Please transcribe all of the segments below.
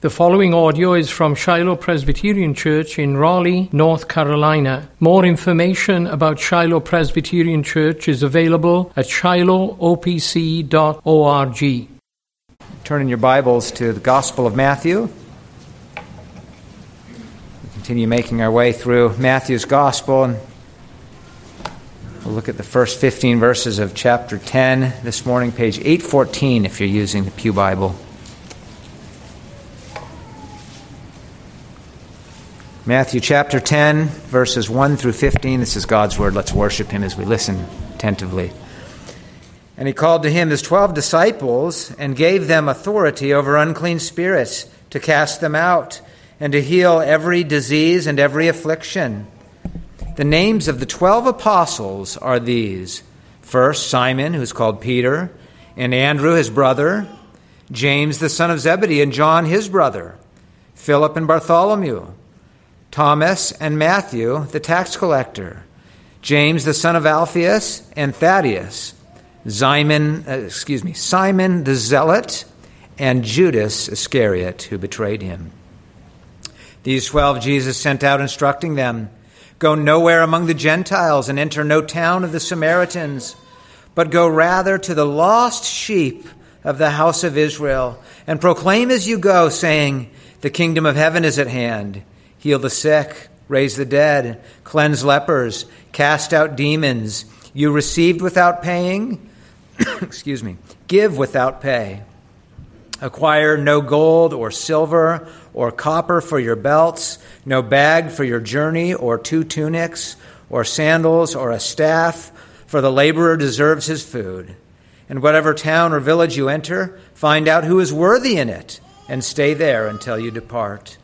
The following audio is from Shiloh Presbyterian Church in Raleigh, North Carolina. More information about Shiloh Presbyterian Church is available at shilohopc.org. Turn in your Bibles to the Gospel of Matthew. We continue making our way through Matthew's Gospel, and we'll look at the first 15 verses of chapter 10 this morning, page 814, if you're using the Pew Bible. Matthew chapter 10, verses 1 through 15. This is God's word. Let's worship him as we listen attentively. And he called to him his twelve disciples and gave them authority over unclean spirits to cast them out and to heal every disease and every affliction. The names of the twelve apostles are these first, Simon, who is called Peter, and Andrew, his brother, James, the son of Zebedee, and John, his brother, Philip and Bartholomew. Thomas and Matthew, the tax collector, James the son of Alphaeus and Thaddeus, Simon, uh, excuse me, Simon the zealot, and Judas Iscariot who betrayed him. These twelve Jesus sent out instructing them, Go nowhere among the Gentiles and enter no town of the Samaritans, but go rather to the lost sheep of the house of Israel, and proclaim as you go, saying, The kingdom of heaven is at hand heal the sick, raise the dead, cleanse lepers, cast out demons. You received without paying, excuse me, give without pay. Acquire no gold or silver or copper for your belts, no bag for your journey, or two tunics, or sandals, or a staff, for the laborer deserves his food. In whatever town or village you enter, find out who is worthy in it, and stay there until you depart.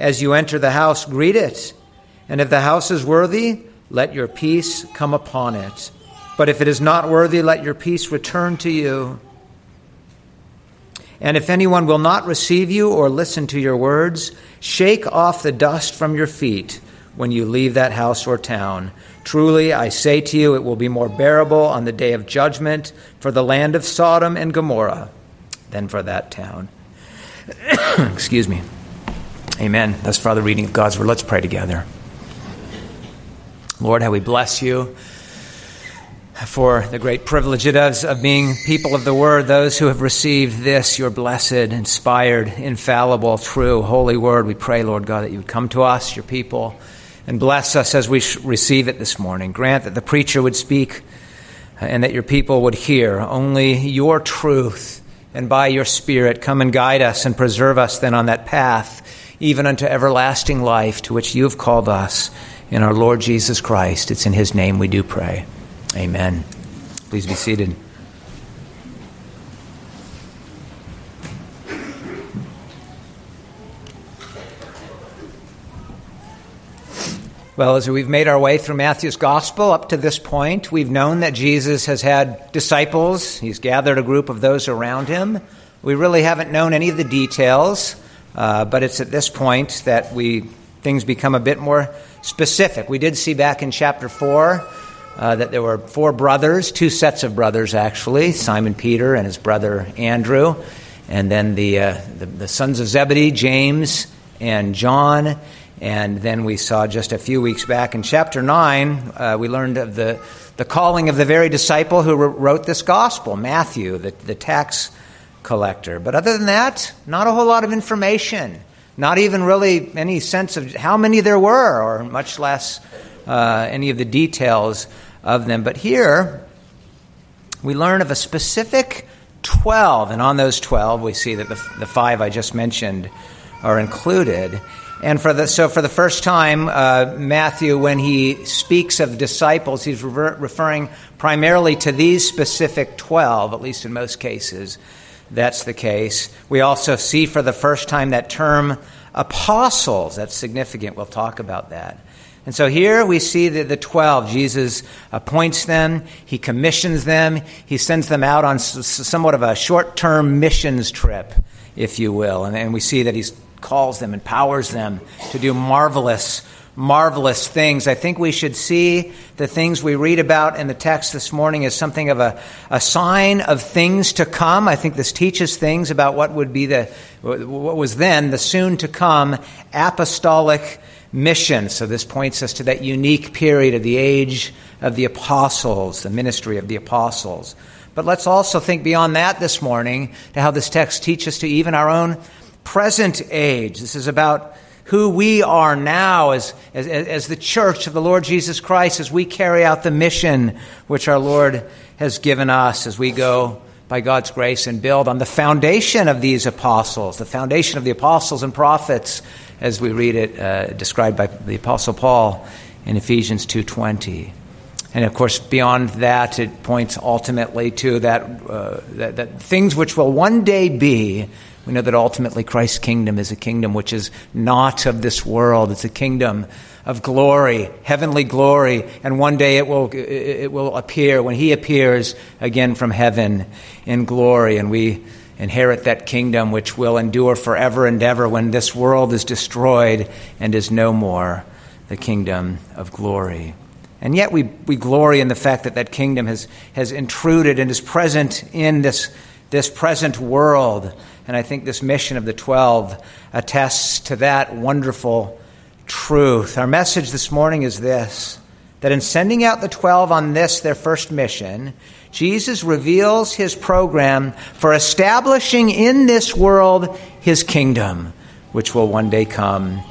As you enter the house, greet it. And if the house is worthy, let your peace come upon it. But if it is not worthy, let your peace return to you. And if anyone will not receive you or listen to your words, shake off the dust from your feet when you leave that house or town. Truly, I say to you, it will be more bearable on the day of judgment for the land of Sodom and Gomorrah than for that town. Excuse me. Amen. That's for the reading of God's word. Let's pray together. Lord, how we bless you for the great privilege it is of being people of the word, those who have received this, your blessed, inspired, infallible, true, holy word. We pray, Lord God, that you would come to us, your people, and bless us as we receive it this morning. Grant that the preacher would speak uh, and that your people would hear only your truth, and by your Spirit come and guide us and preserve us then on that path even unto everlasting life to which you have called us in our Lord Jesus Christ. It's in his name we do pray. Amen. Please be seated. Well, as we've made our way through Matthew's gospel up to this point, we've known that Jesus has had disciples. He's gathered a group of those around him. We really haven't known any of the details. Uh, but it's at this point that we things become a bit more specific. We did see back in chapter four uh, that there were four brothers, two sets of brothers actually, Simon Peter and his brother Andrew, and then the, uh, the, the sons of Zebedee, James and John. And then we saw just a few weeks back in chapter 9, uh, we learned of the, the calling of the very disciple who wrote this gospel, Matthew, the, the tax collector. But other than that, not a whole lot of information. Not even really any sense of how many there were, or much less uh, any of the details of them. But here, we learn of a specific 12, and on those 12, we see that the, the five I just mentioned are included. And for the, so, for the first time, uh, Matthew, when he speaks of disciples, he's rever- referring primarily to these specific 12, at least in most cases that's the case. We also see for the first time that term apostles. That's significant. We'll talk about that. And so here we see that the 12, Jesus appoints them, he commissions them, he sends them out on somewhat of a short term missions trip, if you will. And, and we see that he calls them, empowers them to do marvelous marvelous things. I think we should see the things we read about in the text this morning as something of a, a sign of things to come. I think this teaches things about what would be the, what was then the soon to come apostolic mission. So this points us to that unique period of the age of the apostles, the ministry of the apostles. But let's also think beyond that this morning to how this text teaches to even our own present age. This is about who we are now as, as, as the church of the Lord Jesus Christ as we carry out the mission which our Lord has given us as we go by God's grace and build on the foundation of these apostles, the foundation of the apostles and prophets, as we read it uh, described by the apostle Paul in Ephesians 2:20. And of course, beyond that, it points ultimately to that, uh, that, that, things which will one day be. We know that ultimately Christ's kingdom is a kingdom which is not of this world. It's a kingdom of glory, heavenly glory, and one day it will, it will appear when He appears again from heaven in glory, and we inherit that kingdom which will endure forever and ever when this world is destroyed and is no more the kingdom of glory. And yet we, we glory in the fact that that kingdom has, has intruded and is present in this, this present world. And I think this mission of the 12 attests to that wonderful truth. Our message this morning is this that in sending out the 12 on this, their first mission, Jesus reveals his program for establishing in this world his kingdom, which will one day come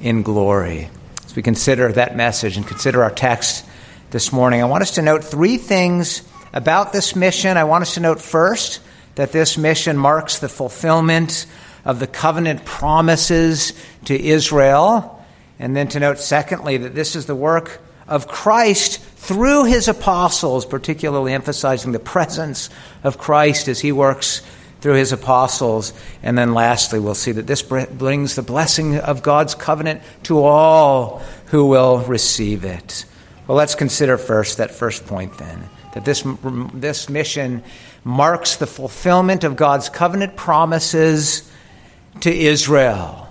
in glory As we consider that message and consider our text this morning, I want us to note three things about this mission. I want us to note first that this mission marks the fulfillment of the covenant promises to Israel. And then to note, secondly, that this is the work of Christ through his apostles, particularly emphasizing the presence of Christ as he works through his apostles. And then lastly, we'll see that this brings the blessing of God's covenant to all who will receive it. Well, let's consider first that first point then that this, this mission marks the fulfillment of God's covenant promises to Israel.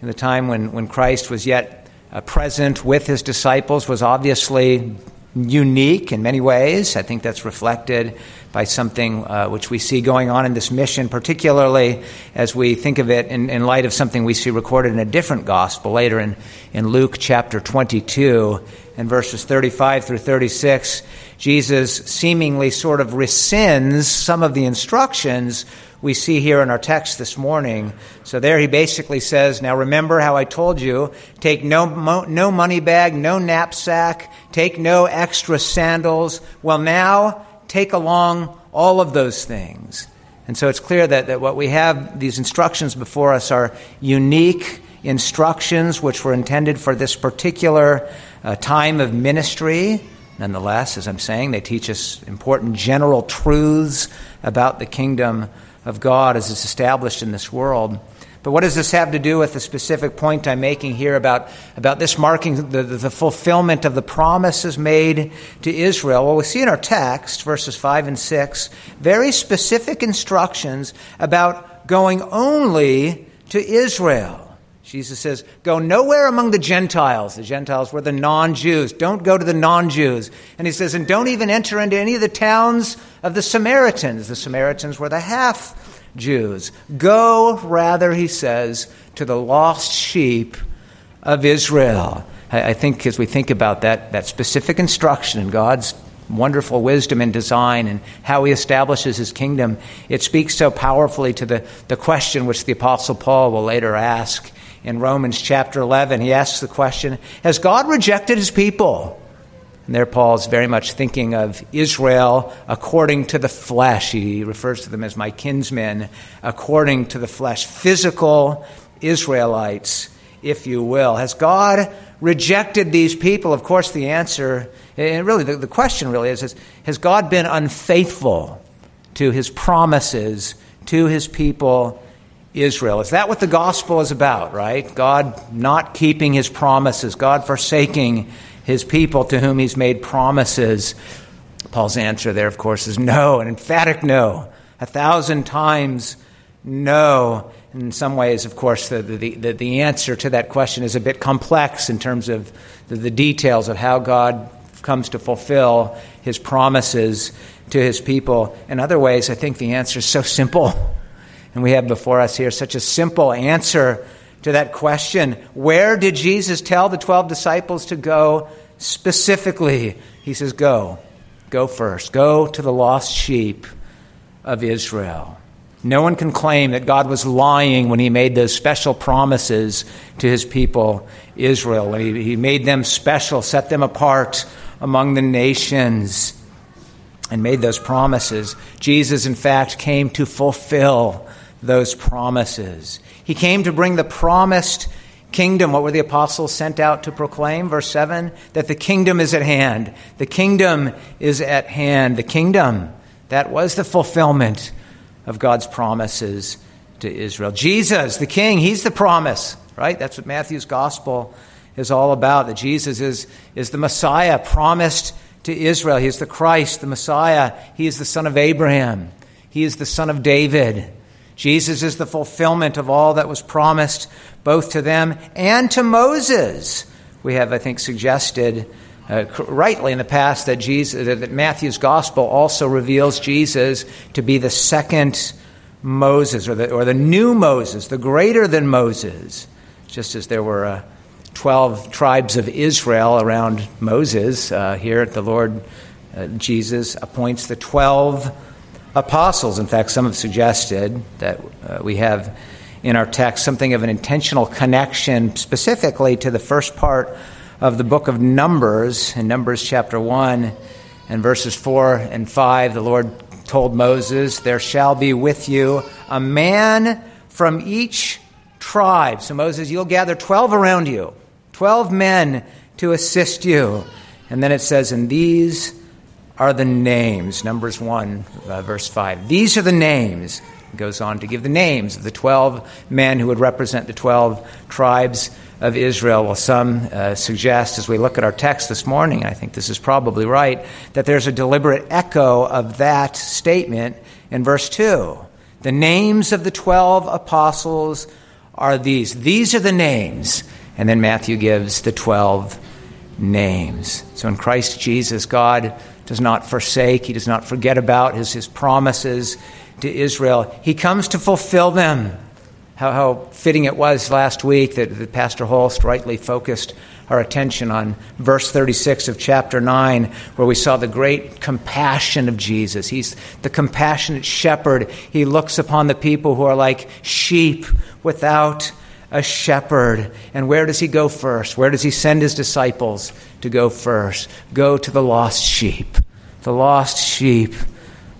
In the time when, when Christ was yet uh, present with his disciples was obviously unique in many ways. I think that's reflected by something uh, which we see going on in this mission, particularly as we think of it in, in, light of something we see recorded in a different gospel later in, in Luke chapter 22 and verses 35 through 36. Jesus seemingly sort of rescinds some of the instructions we see here in our text this morning. So there he basically says, Now remember how I told you, take no, no money bag, no knapsack, take no extra sandals. Well, now take along all of those things. And so it's clear that, that what we have, these instructions before us, are unique instructions which were intended for this particular uh, time of ministry. Nonetheless, as I'm saying, they teach us important general truths about the kingdom of God as it's established in this world. But what does this have to do with the specific point I'm making here about, about this marking the, the fulfillment of the promises made to Israel? Well, we see in our text, verses 5 and 6, very specific instructions about going only to Israel. Jesus says, Go nowhere among the Gentiles. The Gentiles were the non Jews. Don't go to the non Jews. And he says, And don't even enter into any of the towns of the Samaritans. The Samaritans were the half Jews. Go, rather, he says, to the lost sheep of Israel. I, think as we think about that, that specific instruction in God's wonderful wisdom and design and how he establishes his kingdom, it speaks so powerfully to the, the question which the Apostle Paul will later ask in Romans chapter 11. He asks the question Has God rejected his people? And there, Paul is very much thinking of Israel according to the flesh. He refers to them as my kinsmen, according to the flesh. Physical Israelites, if you will. Has God rejected these people? Of course, the answer, and really the, the question really is, is Has God been unfaithful to his promises to his people Israel. Is that what the gospel is about, right? God not keeping his promises, God forsaking his people to whom he's made promises? Paul's answer there, of course, is no, an emphatic no. A thousand times no. In some ways, of course, the, the, the, the answer to that question is a bit complex in terms of the, the details of how God comes to fulfill his promises to his people. In other ways, I think the answer is so simple. And we have before us here such a simple answer to that question. Where did Jesus tell the 12 disciples to go specifically? He says, Go. Go first. Go to the lost sheep of Israel. No one can claim that God was lying when he made those special promises to his people, Israel, he, he made them special, set them apart among the nations, and made those promises. Jesus, in fact, came to fulfill those promises. He came to bring the promised kingdom. What were the apostles sent out to proclaim? Verse 7 that the kingdom is at hand. The kingdom is at hand. The kingdom, that was the fulfillment of God's promises to Israel. Jesus, the King, He's the promise, right? That's what Matthew's gospel is all about. That Jesus is, is the Messiah promised to Israel. He is the Christ, the Messiah. He is the son of Abraham. He is the son of David. Jesus is the fulfillment of all that was promised both to them and to Moses. We have, I think, suggested uh, rightly in the past that Jesus, that Matthew's gospel also reveals Jesus to be the second Moses or the, or the new Moses, the greater than Moses, just as there were uh, 12 tribes of Israel around Moses. Uh, here, the Lord uh, Jesus appoints the 12 apostles. In fact, some have suggested that uh, we have in our text something of an intentional connection specifically to the first part of the book of Numbers, in Numbers chapter 1 and verses 4 and 5, the Lord told Moses, There shall be with you a man from each tribe. So, Moses, you'll gather 12 around you, 12 men to assist you. And then it says, And these are the names. Numbers 1, uh, verse 5. These are the names. It goes on to give the names of the 12 men who would represent the 12 tribes of Israel. Well, some uh, suggest, as we look at our text this morning, I think this is probably right, that there's a deliberate echo of that statement in verse 2. The names of the 12 apostles are these. These are the names. And then Matthew gives the 12 names. So in Christ Jesus, God does not forsake, He does not forget about His, his promises to Israel. He comes to fulfill them. How, how fitting it was last week that, that Pastor Holst rightly focused our attention on verse 36 of chapter 9, where we saw the great compassion of Jesus. He's the compassionate shepherd. He looks upon the people who are like sheep without a shepherd. And where does he go first? Where does he send his disciples to go first? Go to the lost sheep, the lost sheep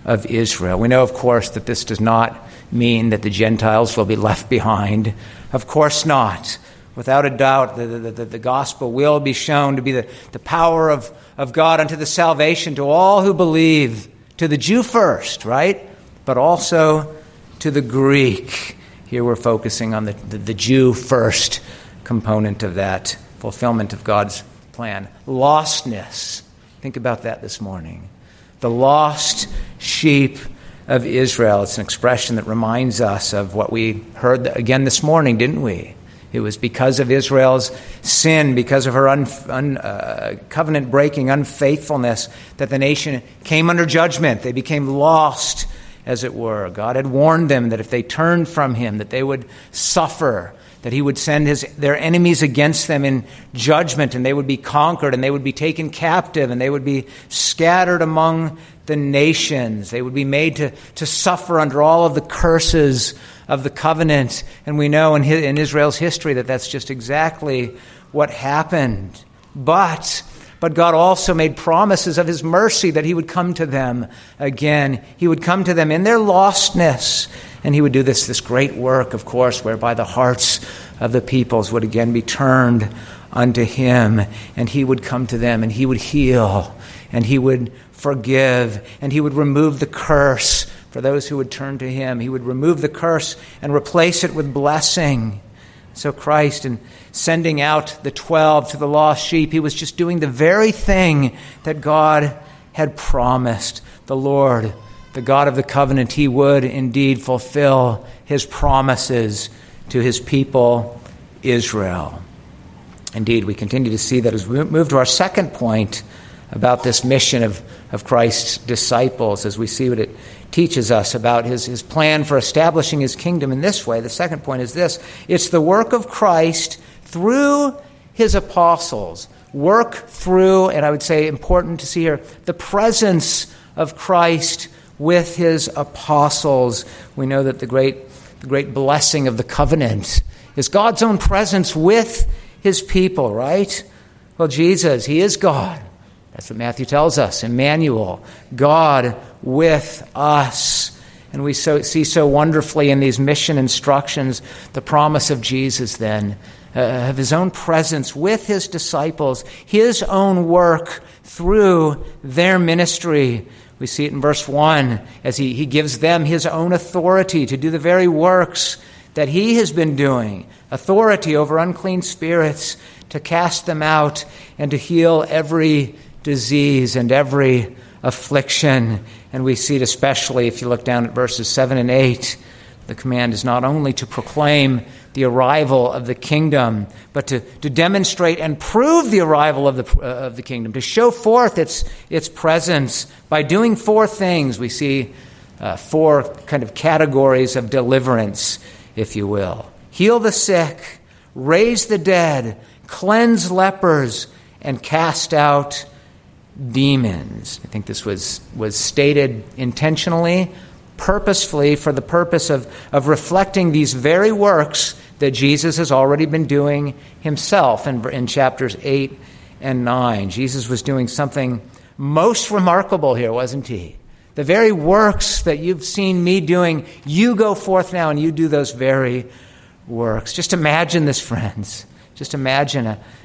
of Israel. We know, of course, that this does not mean that the Gentiles will be left behind. Of course not. Without a doubt, the, the, the, the, gospel will be shown to be the, the power of, of God unto the salvation to all who believe, to the Jew first, right? But also to the Greek. Here we're focusing on the, the, the Jew first component of that fulfillment of God's plan. Lostness. Think about that this morning. The lost sheep of Israel. It's an expression that reminds us of what we heard again this morning, didn't we? It was because of Israel's sin, because of her un, un, uh, covenant breaking, unfaithfulness, that the nation came under judgment. They became lost, as it were. God had warned them that if they turned from Him, that they would suffer, that He would send his, their enemies against them in judgment, and they would be conquered, and they would be taken captive, and they would be scattered among the nations. They would be made to, to suffer under all of the curses of the covenant. And we know in, in Israel's history that that's just exactly what happened. But, but God also made promises of His mercy that He would come to them again. He would come to them in their lostness. And He would do this, this great work, of course, whereby the hearts of the peoples would again be turned unto Him. And He would come to them and He would heal and He would forgive, and he would remove the curse for those who would turn to him. He would remove the curse and replace it with blessing. So, Christ, in sending out the 12 to the lost sheep, he was just doing the very thing that God had promised. The Lord, the God of the covenant, he would indeed fulfill his promises to his people, Israel. Indeed, we continue to see that as we move to our second point about this mission of, of Christ's disciples, as we see what it teaches us about his, his plan for establishing his kingdom in this way. The second point is this it's the work of Christ through his apostles. Work through, and I would say important to see here, the presence of Christ with his apostles. We know that the great, the great blessing of the covenant is God's own presence with his people, right? Well, Jesus, he is God. That's what Matthew tells us. Emmanuel, God with us. And we so, see so wonderfully in these mission instructions the promise of Jesus, then, uh, of his own presence with his disciples, his own work through their ministry. We see it in verse 1 as he, he gives them his own authority to do the very works that he has been doing authority over unclean spirits, to cast them out, and to heal every disease and every affliction. And we see it especially if you look down at verses 7 and 8. The command is not only to proclaim the arrival of the kingdom, but to, to demonstrate and prove the arrival of the, uh, of the kingdom, to show forth its, its presence by doing four things. We see uh, four kind of categories of deliverance, if you will heal the sick, raise the dead, cleanse lepers, and cast out demons. I think this was, was stated intentionally, purposefully, for the purpose of, of reflecting these very works that Jesus has already been doing himself in, in chapters 8 and 9. Jesus was doing something most remarkable here, wasn't he? The very works that you've seen me doing, you go forth now and you do those very works. Just imagine this, friends. Just imagine a, a,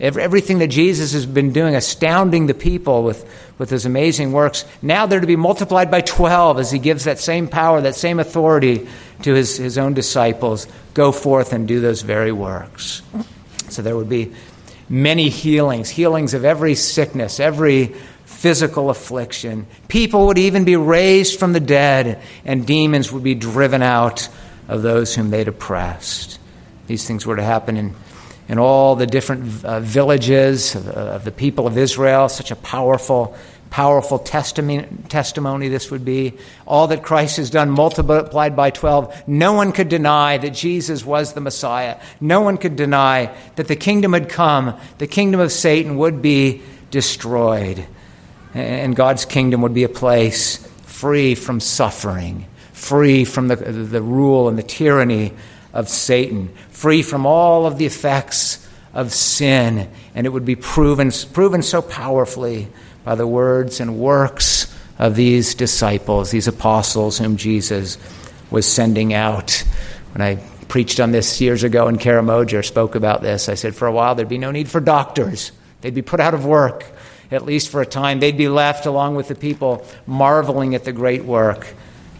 everything that Jesus has been doing, astounding the people with, with his amazing works. Now they're to be multiplied by 12 as he gives that same power, that same authority to his, his own disciples. Go forth and do those very works. So there would be many healings, healings of every sickness, every physical affliction. People would even be raised from the dead, and demons would be driven out of those whom they'd oppressed. These things were to happen in, in all the different uh, villages of, of, the people of Israel. Such a powerful, powerful testimony, testimony this would be. All that Christ has done multiplied by 12. No one could deny that Jesus was the Messiah. No one could deny that the kingdom had come. The kingdom of Satan would be destroyed. And God's kingdom would be a place free from suffering free from the, the rule and the tyranny of Satan, free from all of the effects of sin. And it would be proven, proven so powerfully by the words and works of these disciples, these apostles whom Jesus was sending out. When I preached on this years ago in Karamoja, spoke about this, I said for a while there'd be no need for doctors. They'd be put out of work, at least for a time. They'd be left along with the people marveling at the great work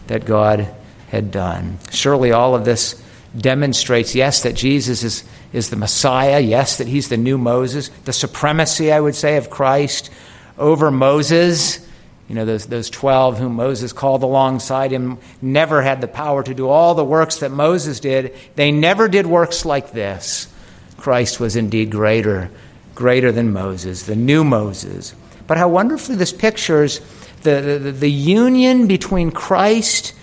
that God had done. Surely all of this demonstrates, yes, that Jesus is, is the Messiah, yes, that he's the new Moses, the supremacy, I would say, of Christ over Moses. You know, those, those 12 whom Moses called alongside him never had the power to do all the works that Moses did. They never did works like this. Christ was indeed greater, greater than Moses, the new Moses. But how wonderfully this pictures the, the, the union between Christ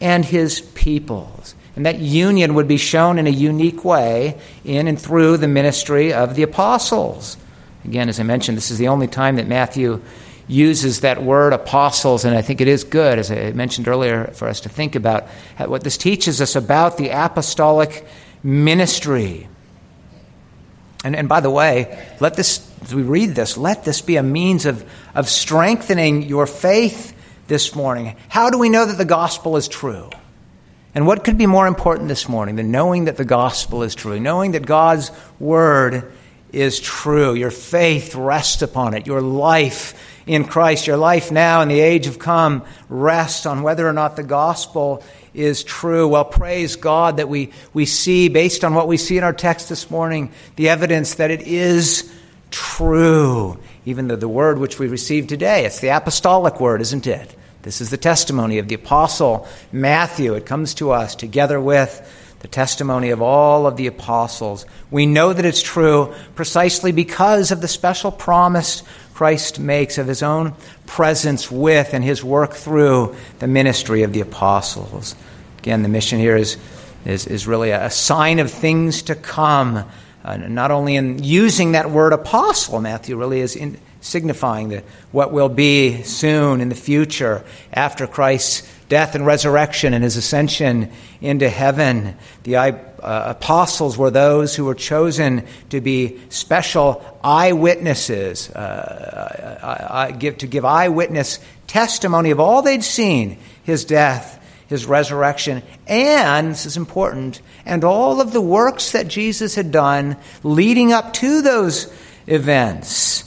and his peoples. And that union would be shown in a unique way in and through the ministry of the apostles. Again, as I mentioned, this is the only time that Matthew uses that word apostles, and I think it is good, as I mentioned earlier, for us to think about what this teaches us about the apostolic ministry. And, and by the way, let this, as we read this, let this be a means of, of strengthening your faith this morning. How do we know that the gospel is true? And what could be more important this morning than knowing that the gospel is true, knowing that God's word is true? Your faith rests upon it. Your life in Christ, your life now in the age of come, rests on whether or not the gospel is true. Well, praise God that we, we see, based on what we see in our text this morning, the evidence that it is true. Even though the word which we received today, it's the apostolic word, isn't it? This is the testimony of the apostle Matthew. It comes to us together with the testimony of all of the apostles. We know that it's true precisely because of the special promise Christ makes of his own presence with and his work through the ministry of the apostles. Again, the mission here is, is, is really a sign of things to come. Uh, not only in using that word apostle, Matthew really is in, signifying the, what will be soon in the future after Christ's death and resurrection and his ascension into heaven. The uh, apostles were those who were chosen to be special eyewitnesses, uh, I, I give, to give eyewitness testimony of all they'd seen his death, his resurrection, and, this is important, and all of the works that Jesus had done leading up to those events.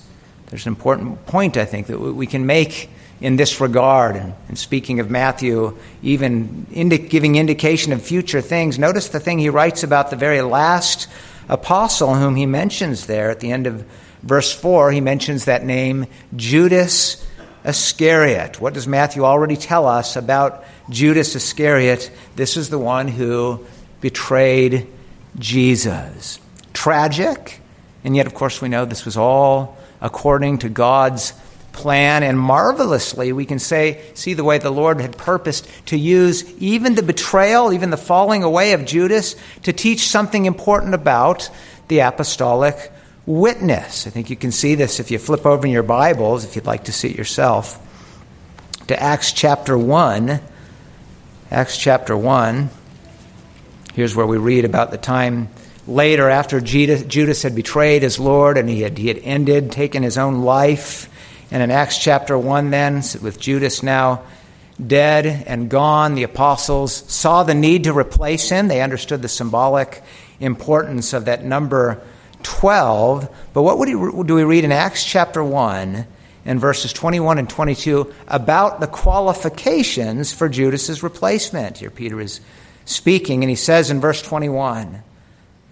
There's an important point, I think, that we can make in this regard. And, speaking of Matthew, even indi- giving indication of future things, notice the thing he writes about the very last apostle whom he mentions there at the end of verse 4. He mentions that name, Judas Iscariot. What does Matthew already tell us about Judas Iscariot? This is the one who betrayed Jesus. Tragic, and yet, of course, we know this was all according to God's plan, and marvelously we can say, see the way the Lord had purposed to use even the betrayal, even the falling away of Judas, to teach something important about the apostolic witness. I think you can see this if you flip over in your Bibles, if you'd like to see it yourself, to Acts chapter 1. Acts chapter 1. Here's where we read about the time later after Judas had betrayed his Lord and he had, he had ended, taken his own life. And in Acts chapter 1, then, with Judas now dead and gone, the apostles saw the need to replace him. They understood the symbolic importance of that number 12. But what do we read in Acts chapter 1 and verses 21 and 22 about the qualifications for Judas's replacement? Here Peter is speaking, and he says in verse 21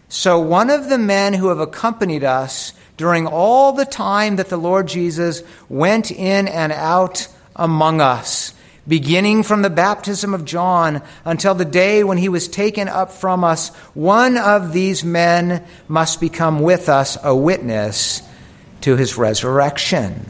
So one of the men who have accompanied us during all the time that the Lord Jesus went in and out among us, beginning from the baptism of John until the day when he was taken up from us, one of these men must become with us a witness to his resurrection.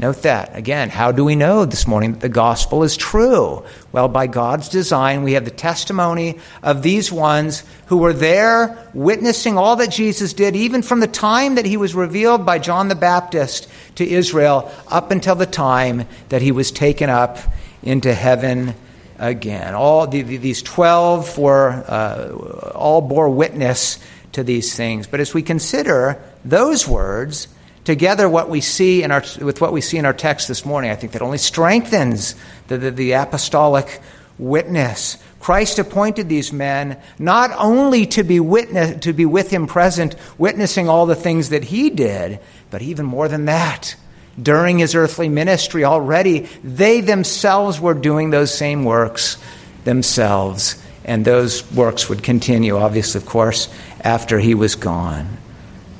Note that. Again, how do we know this morning that the gospel is true? Well, by God's design, we have the testimony of these ones who were there witnessing all that Jesus did, even from the time that he was revealed by John the Baptist to Israel up until the time that he was taken up into heaven again. All the, these 12 were, uh, all bore witness to these things. But as we consider those words, together what we see in our, with what we see in our text this morning, I think that only strengthens the, the, the apostolic witness. Christ appointed these men not only to be witness, to be with him present, witnessing all the things that he did, but even more than that. During his earthly ministry already, they themselves were doing those same works themselves. And those works would continue, obviously, of course, after he was gone.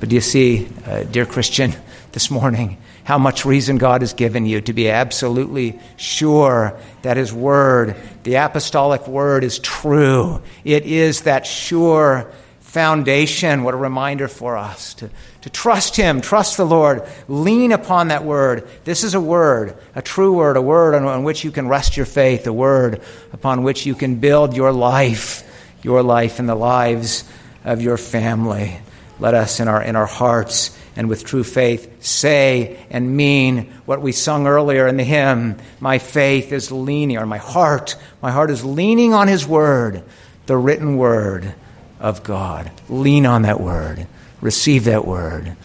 But do you see, uh, dear Christian, this morning, how much reason God has given you to be absolutely sure that His Word, the apostolic Word, is true. It is that sure foundation. What a reminder for us to, to trust Him, trust the Lord, lean upon that Word. This is a Word, a true Word, a Word on, on which you can rest your faith, a Word upon which you can build your life, your life and the lives of your family. Let us, in our, in our hearts and with true faith, say and mean what we sung earlier in the hymn My faith is leaning, or my heart, my heart is leaning on His Word, the written Word of God. Lean on that Word, receive that Word,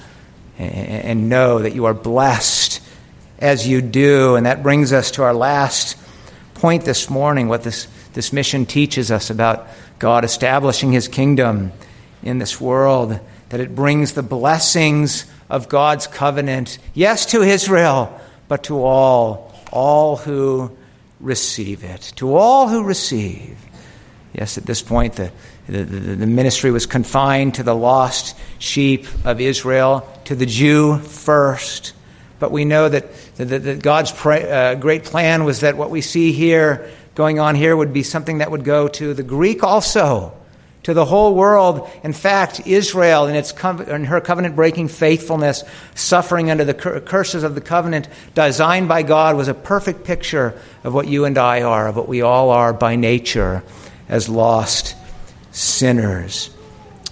and know that you are blessed as you do. And that brings us to our last point this morning what this, this mission teaches us about God establishing His kingdom in this world that it brings the blessings of God's covenant, yes, to Israel, but to all, all who receive it. To all who receive. Yes, at this point, the, the, the, ministry was confined to the lost sheep of Israel, to the Jew first. but we know that, that, that God's uh, great plan was that what we see here, going on here, would be something that would go to the Greek also to the whole world. In fact, Israel, in, its in her covenant breaking faithfulness, suffering under the cur- curses of the covenant designed by God, was a perfect picture of what you and I are, of what we all are by nature as lost sinners.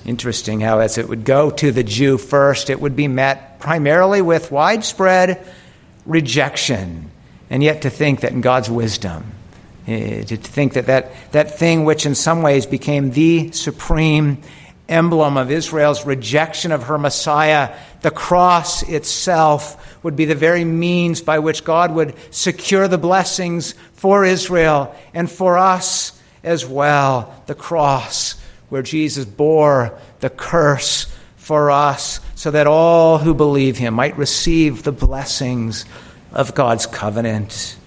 Interesting how, as it would go to the Jew first, it would be met primarily with widespread rejection. And yet, to think that in God's wisdom, Eh, to think that, that that thing which in some ways became the supreme emblem of Israel's rejection of her Messiah, the cross itself, would be the very means by which God would secure the blessings for Israel and for us as well. The cross, where Jesus bore the curse for us, so that all who believe him might receive the blessings of God's covenant.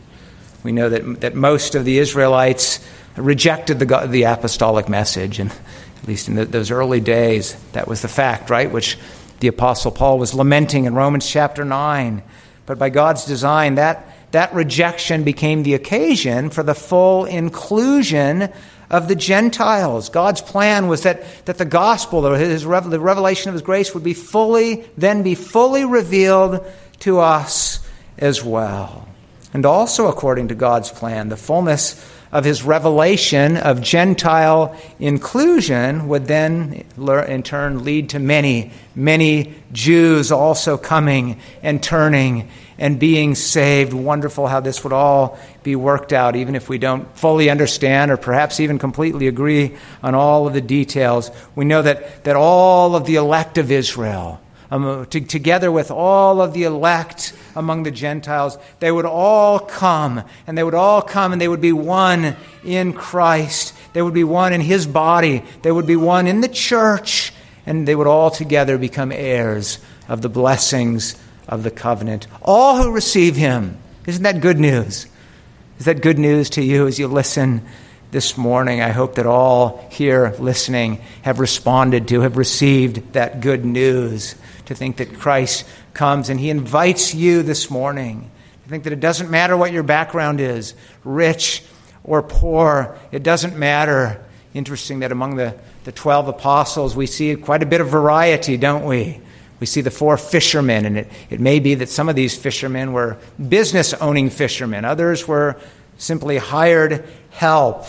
We know that, that most of the Israelites rejected the, the apostolic message, and at least in the, those early days, that was the fact, right? Which the Apostle Paul was lamenting in Romans chapter 9. But by God's design, that, that rejection became the occasion for the full inclusion of the Gentiles. God's plan was that, that the gospel, his, the revelation of his grace, would be fully, then be fully revealed to us as well and also according to God's plan. The fullness of his revelation of Gentile inclusion would then, in turn, lead to many, many Jews also coming and turning and being saved. Wonderful how this would all be worked out, even if we don't fully understand or perhaps even completely agree on all of the details. We know that, that all of the elect of Israel, um, to, together with all of the elect among the Gentiles, they would all come, and they would all come, and they would be one in Christ. They would be one in His body. They would be one in the church, and they would all together become heirs of the blessings of the covenant. All who receive Him. Isn't that good news? Is that good news to you as you listen this morning? I hope that all here listening have responded to, have received that good news to think that Christ comes and he invites you this morning to think that it doesn't matter what your background is, rich or poor, it doesn't matter. Interesting that among the, the 12 apostles, we see quite a bit of variety, don't we? We see the four fishermen, and it, it may be that some of these fishermen were business owning fishermen, others were simply hired help.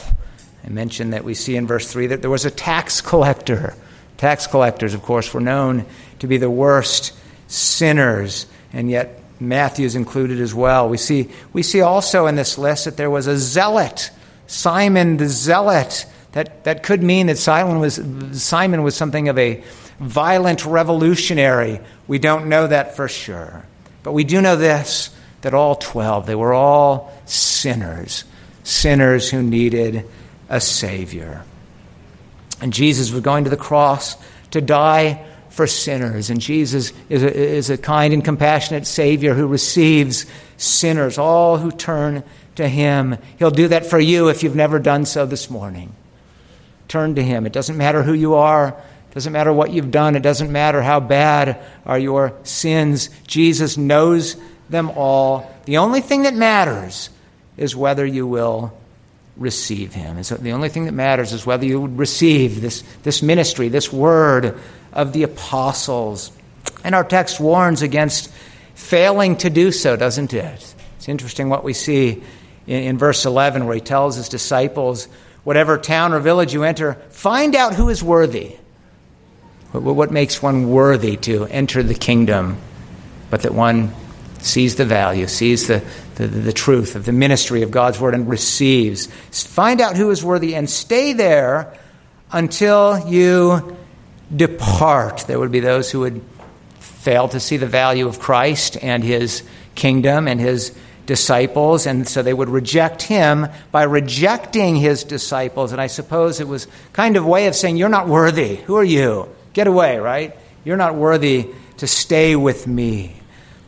I mentioned that we see in verse 3 that there was a tax collector. Tax collectors, of course, were known to be the worst sinners, and yet Matthew's included as well. We see, we see also in this list that there was a zealot, Simon the zealot. That, that could mean that Simon was, Simon was something of a violent revolutionary. We don't know that for sure. But we do know this that all 12, they were all sinners, sinners who needed a Savior. And Jesus was going to the cross to die for sinners. And Jesus is a, is a kind and compassionate Savior who receives sinners, all who turn to Him. He'll do that for you if you've never done so this morning. Turn to Him. It doesn't matter who you are. It doesn't matter what you've done. It doesn't matter how bad are your sins. Jesus knows them all. The only thing that matters is whether you will receive him. And so the only thing that matters is whether you would receive this, this ministry, this word of the apostles. And our text warns against failing to do so, doesn't it? It's interesting what we see in, in verse 11 where he tells his disciples, Whatever town or village you enter, find out who is worthy. What, what makes one worthy to enter the kingdom? But that one sees the value, sees the, the, the, truth of the ministry of God's word, and receives. Find out who is worthy and stay there until you depart. There would be those who would fail to see the value of Christ and his kingdom and his disciples, and so they would reject him by rejecting his disciples. And I suppose it was kind of a way of saying, You're not worthy. Who are you? Get away, right? You're not worthy to stay with me.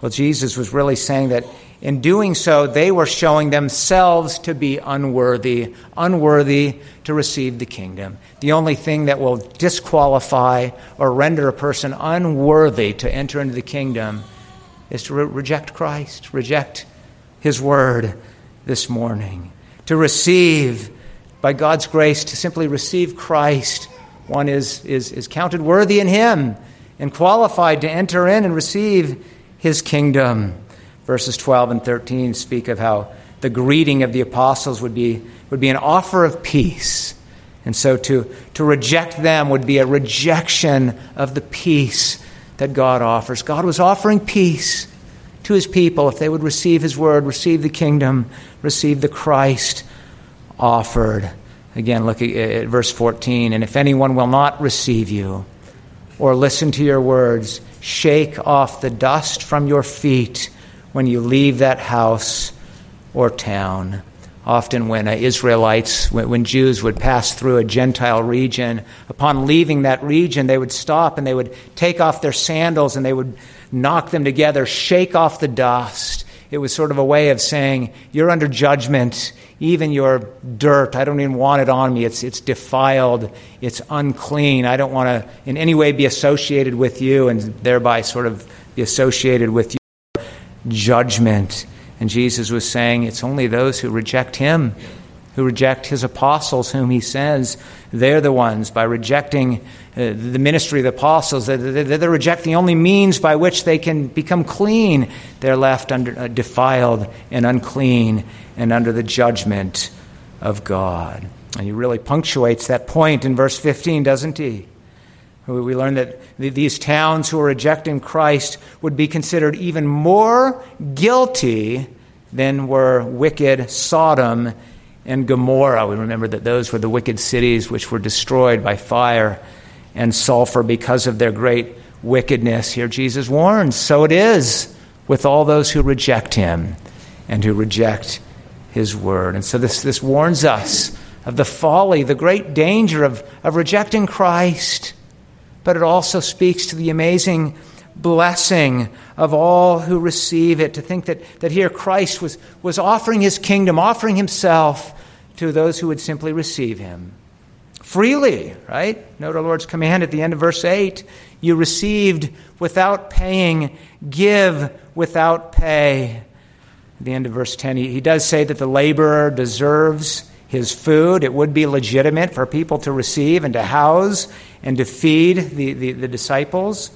Well, Jesus was really saying that in doing so, they were showing themselves to be unworthy, unworthy to receive the kingdom. The only thing that will disqualify or render a person unworthy to enter into the kingdom is to re- reject Christ, reject His Word this morning, to receive, by God's grace, to simply receive Christ. One is, is, is counted worthy in Him and qualified to enter in and receive His kingdom. Verses 12 and 13 speak of how the greeting of the apostles would be, would be an offer of peace. And so to, to reject them would be a rejection of the peace that God offers. God was offering peace to his people if they would receive his word, receive the kingdom, receive the Christ offered. Again, look at, verse 14. And if anyone will not receive you or listen to your words, shake off the dust from your feet when you leave that house or town. Often, when uh, Israelites, when, when Jews would pass through a Gentile region, upon leaving that region, they would stop and they would take off their sandals and they would knock them together, shake off the dust. It was sort of a way of saying, You're under judgment. Even your dirt, I don't even want it on me. It's, it's defiled. It's unclean. I don't want to in any way be associated with you and thereby sort of be associated with you. Judgment. And Jesus was saying, It's only those who reject him, who reject his apostles, whom he says they're the ones, by rejecting uh, the ministry of the apostles, they, they, they, reject the only means by which they can become clean. They're left under, uh, defiled and unclean and under the judgment of God. And he really punctuates that point in verse 15, doesn't he? We learn that these towns who are rejecting Christ would be considered even more guilty than were wicked Sodom and Gomorrah. We remember that those were the wicked cities which were destroyed by fire and sulfur because of their great wickedness. Here Jesus warns so it is with all those who reject him and who reject his word. And so this, this warns us of the folly, the great danger of, of rejecting Christ but it also speaks to the amazing blessing of all who receive it. To think that, that here Christ was, was offering his kingdom, offering himself to those who would simply receive him. Freely, right? Note our Lord's command at the end of verse 8 you received without paying, give without pay. At the end of verse 10, he, he does say that the laborer deserves his food. It would be legitimate for people to receive and to house and to feed the, the, the disciples,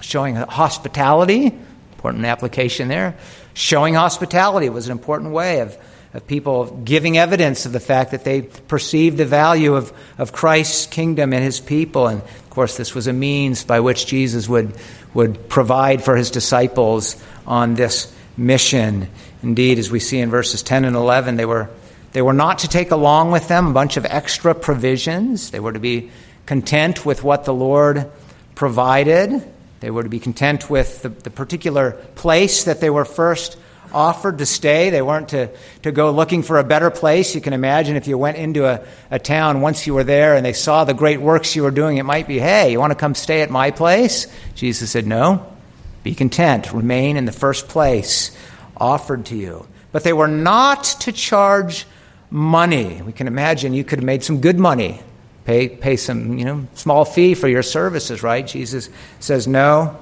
showing hospitality, important application there. Showing hospitality was an important way of, of people giving evidence of the fact that they perceived the value of, of Christ's kingdom and his people. And of course, this was a means by which Jesus would, would provide for his disciples on this mission. Indeed, as we see in verses 10 and 11, they were they were not to take along with them a bunch of extra provisions. They were to be content with what the Lord provided. They were to be content with the, the particular place that they were first offered to stay. They weren't to, to go looking for a better place. You can imagine if you went into a, a town once you were there and they saw the great works you were doing, it might be, hey, you want to come stay at my place? Jesus said, no. Be content. Remain in the first place offered to you. But they were not to charge money. We can imagine you could have made some good money, pay, pay some you know, small fee for your services, right? Jesus says, no,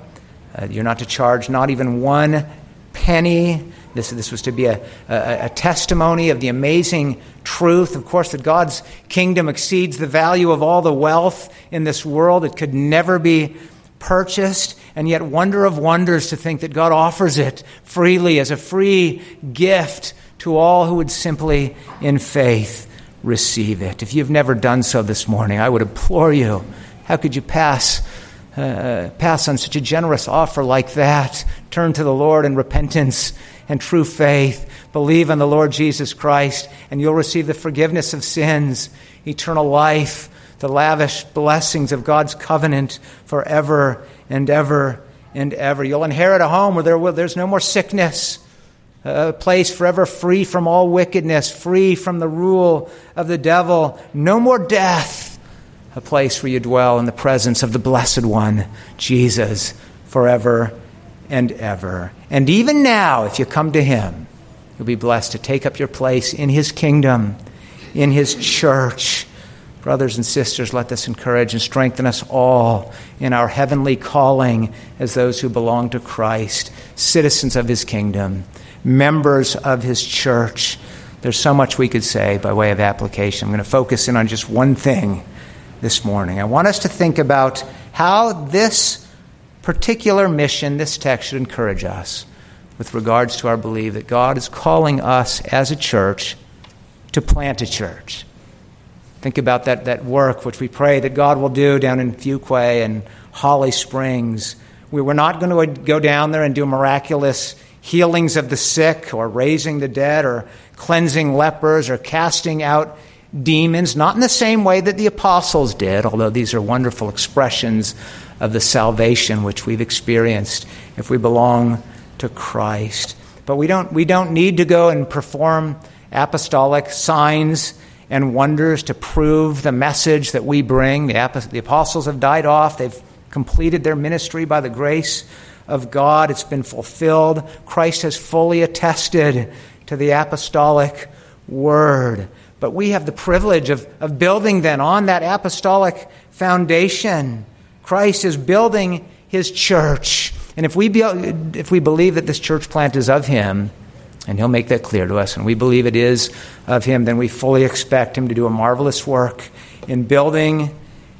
uh, you're not to charge not even one penny. This, this was to be a, a, a, testimony of the amazing truth, of course, that God's kingdom exceeds the value of all the wealth in this world. It could never be purchased, and yet, wonder of wonders to think that God offers it freely as a free gift to all who would simply, in faith, receive it. If you've never done so this morning, I would implore you how could you pass? Uh, pass on such a generous offer like that. Turn to the Lord in repentance and true faith. Believe in the Lord Jesus Christ, and you'll receive the forgiveness of sins, eternal life, the lavish blessings of God's covenant forever and ever and ever. You'll inherit a home where there will, there's no more sickness, a place forever free from all wickedness, free from the rule of the devil, no more death, a place where you dwell in the presence of the Blessed One, Jesus, forever and ever. And even now, if you come to Him, you'll be blessed to take up your place in His kingdom, in His church, Brothers and sisters, let this encourage and strengthen us all in our heavenly calling as those who belong to Christ, citizens of his kingdom, members of his church. There's so much we could say by way of application. I'm going to focus in on just one thing this morning. I want us to think about how this particular mission, this text should encourage us with regards to our belief that God is calling us as a church to plant a church. Think about that, that work which we pray that God will do down in Fuquay and Holly Springs. We were not going to go down there and do miraculous healings of the sick or raising the dead or cleansing lepers or casting out demons, not in the same way that the apostles did, although these are wonderful expressions of the salvation which we've experienced if we belong to Christ. But we don't, we don't need to go and perform apostolic signs and wonders to prove the message that we bring. The, apostles have died off, they've completed their ministry by the grace of God, it's been fulfilled. Christ has fully attested to the apostolic word. But we have the privilege of, of building then on that apostolic foundation. Christ is building his church. And if we, be, if we believe that this church plant is of him, and he'll make that clear to us, and we believe it is of him, then we fully expect him to do a marvelous work in building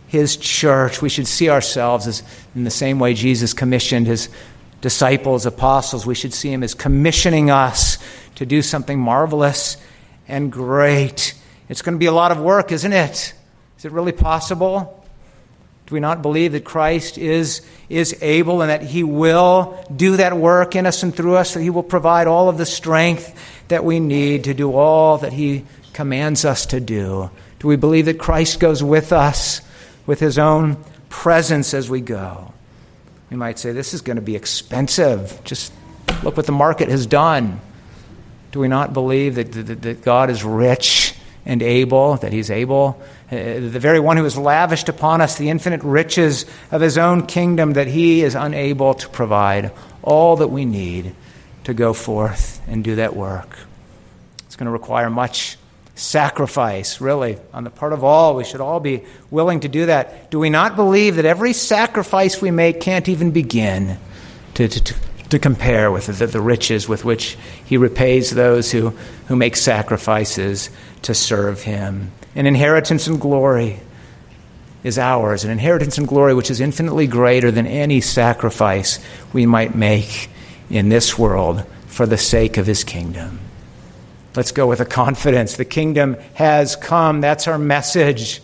his church. We should see ourselves as, in the same way Jesus commissioned his disciples, apostles, we should see him as commissioning us to do something marvelous and great. It's going to be a lot of work, isn't it? Is it really possible? Do we not believe that Christ is, is able and that He will do that work in us and through us, that He will provide all of the strength that we need to do all that He commands us to do? Do we believe that Christ goes with us with His own presence as we go? We might say, This is going to be expensive. Just look what the market has done. Do we not believe that, that, that God is rich and able, that He's able uh, the very one who has lavished upon us the infinite riches of his own kingdom, that he is unable to provide all that we need to go forth and do that work. It's going to require much sacrifice, really, on the part of all. We should all be willing to do that. Do we not believe that every sacrifice we make can't even begin to, to, to compare with the, the riches with which he repays those who, who make sacrifices to serve him? An inheritance and glory is ours, an inheritance and glory which is infinitely greater than any sacrifice we might make in this world for the sake of his kingdom. Let's go with a confidence. The kingdom has come. That's our message.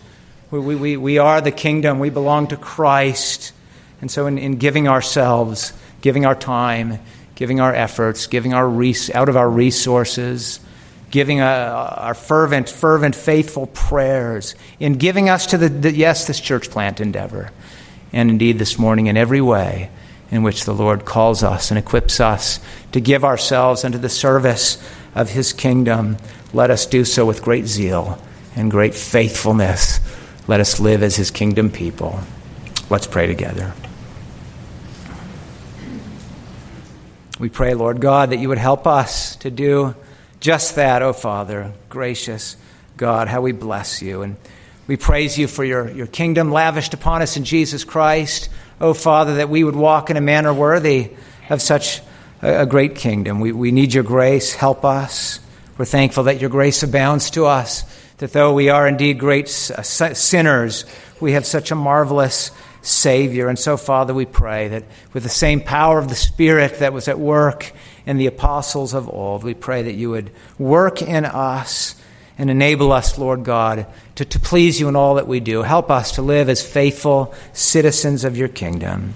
We, we, we are the kingdom. We belong to Christ. And so, in, in giving ourselves, giving our time, giving our efforts, giving our res- out of our resources, giving a, our fervent, fervent, faithful prayers, in giving us to the, the, yes, this church plant endeavor, and indeed this morning in every way in which the Lord calls us and equips us to give ourselves unto the service of His kingdom. Let us do so with great zeal and great faithfulness. Let us live as His kingdom people. Let's pray together. We pray, Lord God, that you would help us to do just that, oh Father, gracious God, how we bless you. And we praise you for your, your kingdom lavished upon us in Jesus Christ. Oh Father, that we would walk in a manner worthy of such a, a great kingdom. We, we need your grace. Help us. We're thankful that your grace abounds to us, that though we are indeed great uh, sinners, we have such a marvelous Savior. And so, Father, we pray that with the same power of the Spirit that was at work in the apostles of old. We pray that you would work in us and enable us, Lord God, to, to please you in all that we do. Help us to live as faithful citizens of your kingdom.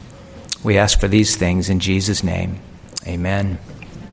We ask for these things in Jesus' name. Amen.